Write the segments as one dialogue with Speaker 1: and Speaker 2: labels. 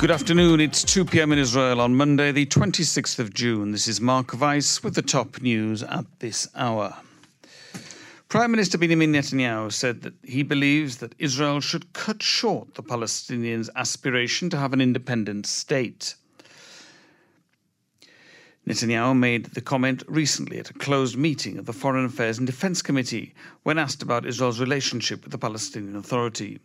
Speaker 1: Good afternoon. It's 2 p.m. in Israel on Monday, the 26th of June. This is Mark Weiss with the top news at this hour. Prime Minister Benjamin Netanyahu said that he believes that Israel should cut short the Palestinians' aspiration to have an independent state. Netanyahu made the comment recently at a closed meeting of the Foreign Affairs and Defense Committee when asked about Israel's relationship with the Palestinian Authority.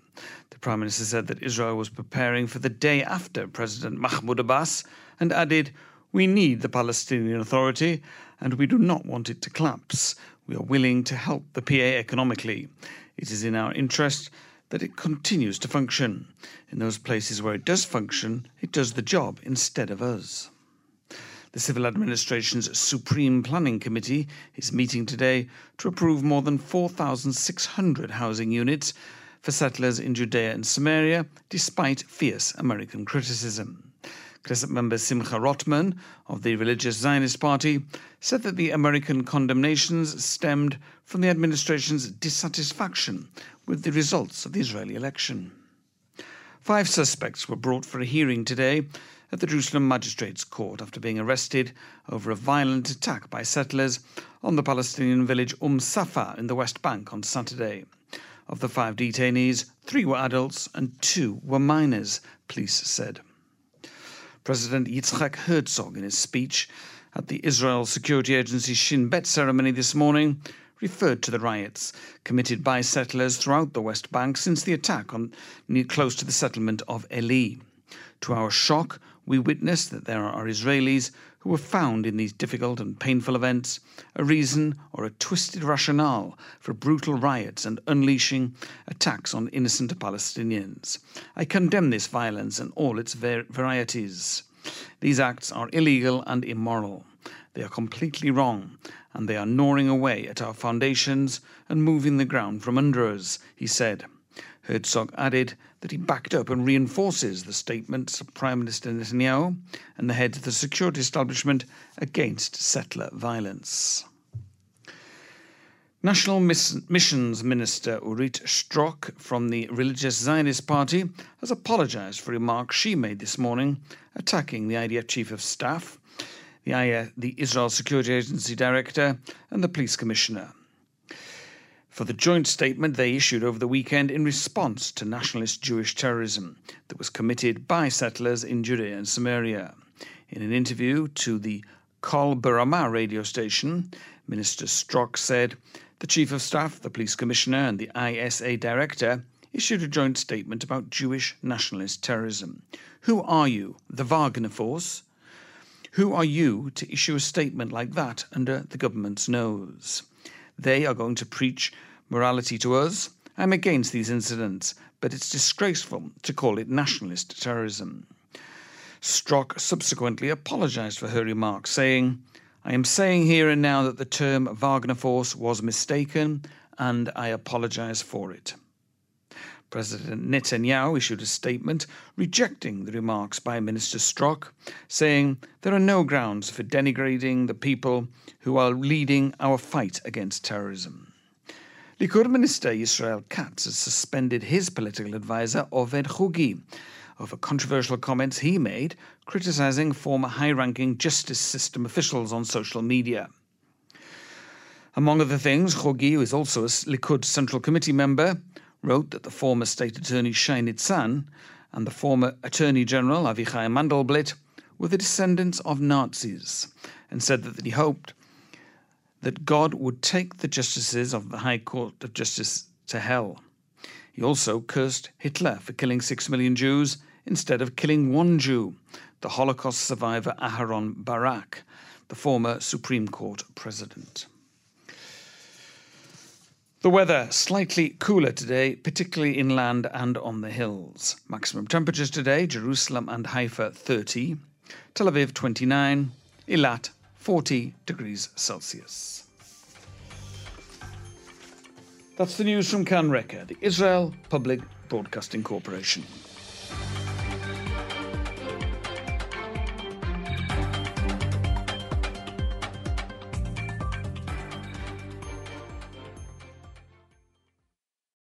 Speaker 1: The Prime Minister said that Israel was preparing for the day after President Mahmoud Abbas and added, We need the Palestinian Authority and we do not want it to collapse. We are willing to help the PA economically. It is in our interest that it continues to function. In those places where it does function, it does the job instead of us. The Civil Administration's Supreme Planning Committee is meeting today to approve more than 4,600 housing units for settlers in Judea and Samaria, despite fierce American criticism. Knesset member Simcha Rothman of the Religious Zionist Party said that the American condemnations stemmed from the administration's dissatisfaction with the results of the Israeli election. Five suspects were brought for a hearing today at the Jerusalem Magistrates Court after being arrested over a violent attack by settlers on the Palestinian village Umm Safa in the West Bank on Saturday. Of the five detainees, three were adults and two were minors, police said. President Yitzhak Herzog, in his speech at the Israel Security Agency Shin Bet ceremony this morning, referred to the riots committed by settlers throughout the West Bank since the attack on near close to the settlement of Eli. To our shock, we witnessed that there are Israelis who have found in these difficult and painful events a reason or a twisted rationale for brutal riots and unleashing attacks on innocent Palestinians. I condemn this violence and all its varieties. These acts are illegal and immoral. They are completely wrong, and they are gnawing away at our foundations and moving the ground from under us, he said. Herzog added that he backed up and reinforces the statements of Prime Minister Netanyahu and the head of the security establishment against settler violence. National Missions Minister Orit Strock from the Religious Zionist Party has apologized for remarks she made this morning attacking the IDF Chief of Staff the, the Israel Security Agency Director, and the Police Commissioner. For the joint statement they issued over the weekend in response to nationalist Jewish terrorism that was committed by settlers in Judea and Samaria. In an interview to the Kol Barama radio station, Minister Strock said the Chief of Staff, the Police Commissioner, and the ISA Director issued a joint statement about Jewish nationalist terrorism. Who are you? The Wagner Force? Who are you to issue a statement like that under the government's nose? They are going to preach morality to us. I'm against these incidents, but it's disgraceful to call it nationalist terrorism. Strock subsequently apologized for her remarks, saying, I am saying here and now that the term Wagner Force was mistaken, and I apologize for it. President Netanyahu issued a statement rejecting the remarks by Minister Strock, saying there are no grounds for denigrating the people who are leading our fight against terrorism. Likud Minister Israel Katz has suspended his political advisor Oved Hugi over controversial comments he made criticizing former high ranking justice system officials on social media. Among other things, Hugi, who is also a Likud Central Committee member, wrote that the former State Attorney Shai Nitzan and the former Attorney General Avichai Mandelblit were the descendants of Nazis and said that he hoped that God would take the justices of the High Court of Justice to hell. He also cursed Hitler for killing six million Jews instead of killing one Jew, the Holocaust survivor Aharon Barak, the former Supreme Court president. The weather slightly cooler today, particularly inland and on the hills. Maximum temperatures today Jerusalem and Haifa 30, Tel Aviv 29, Eilat, 40 degrees Celsius. That's the news from Kan Reka, the Israel Public Broadcasting Corporation.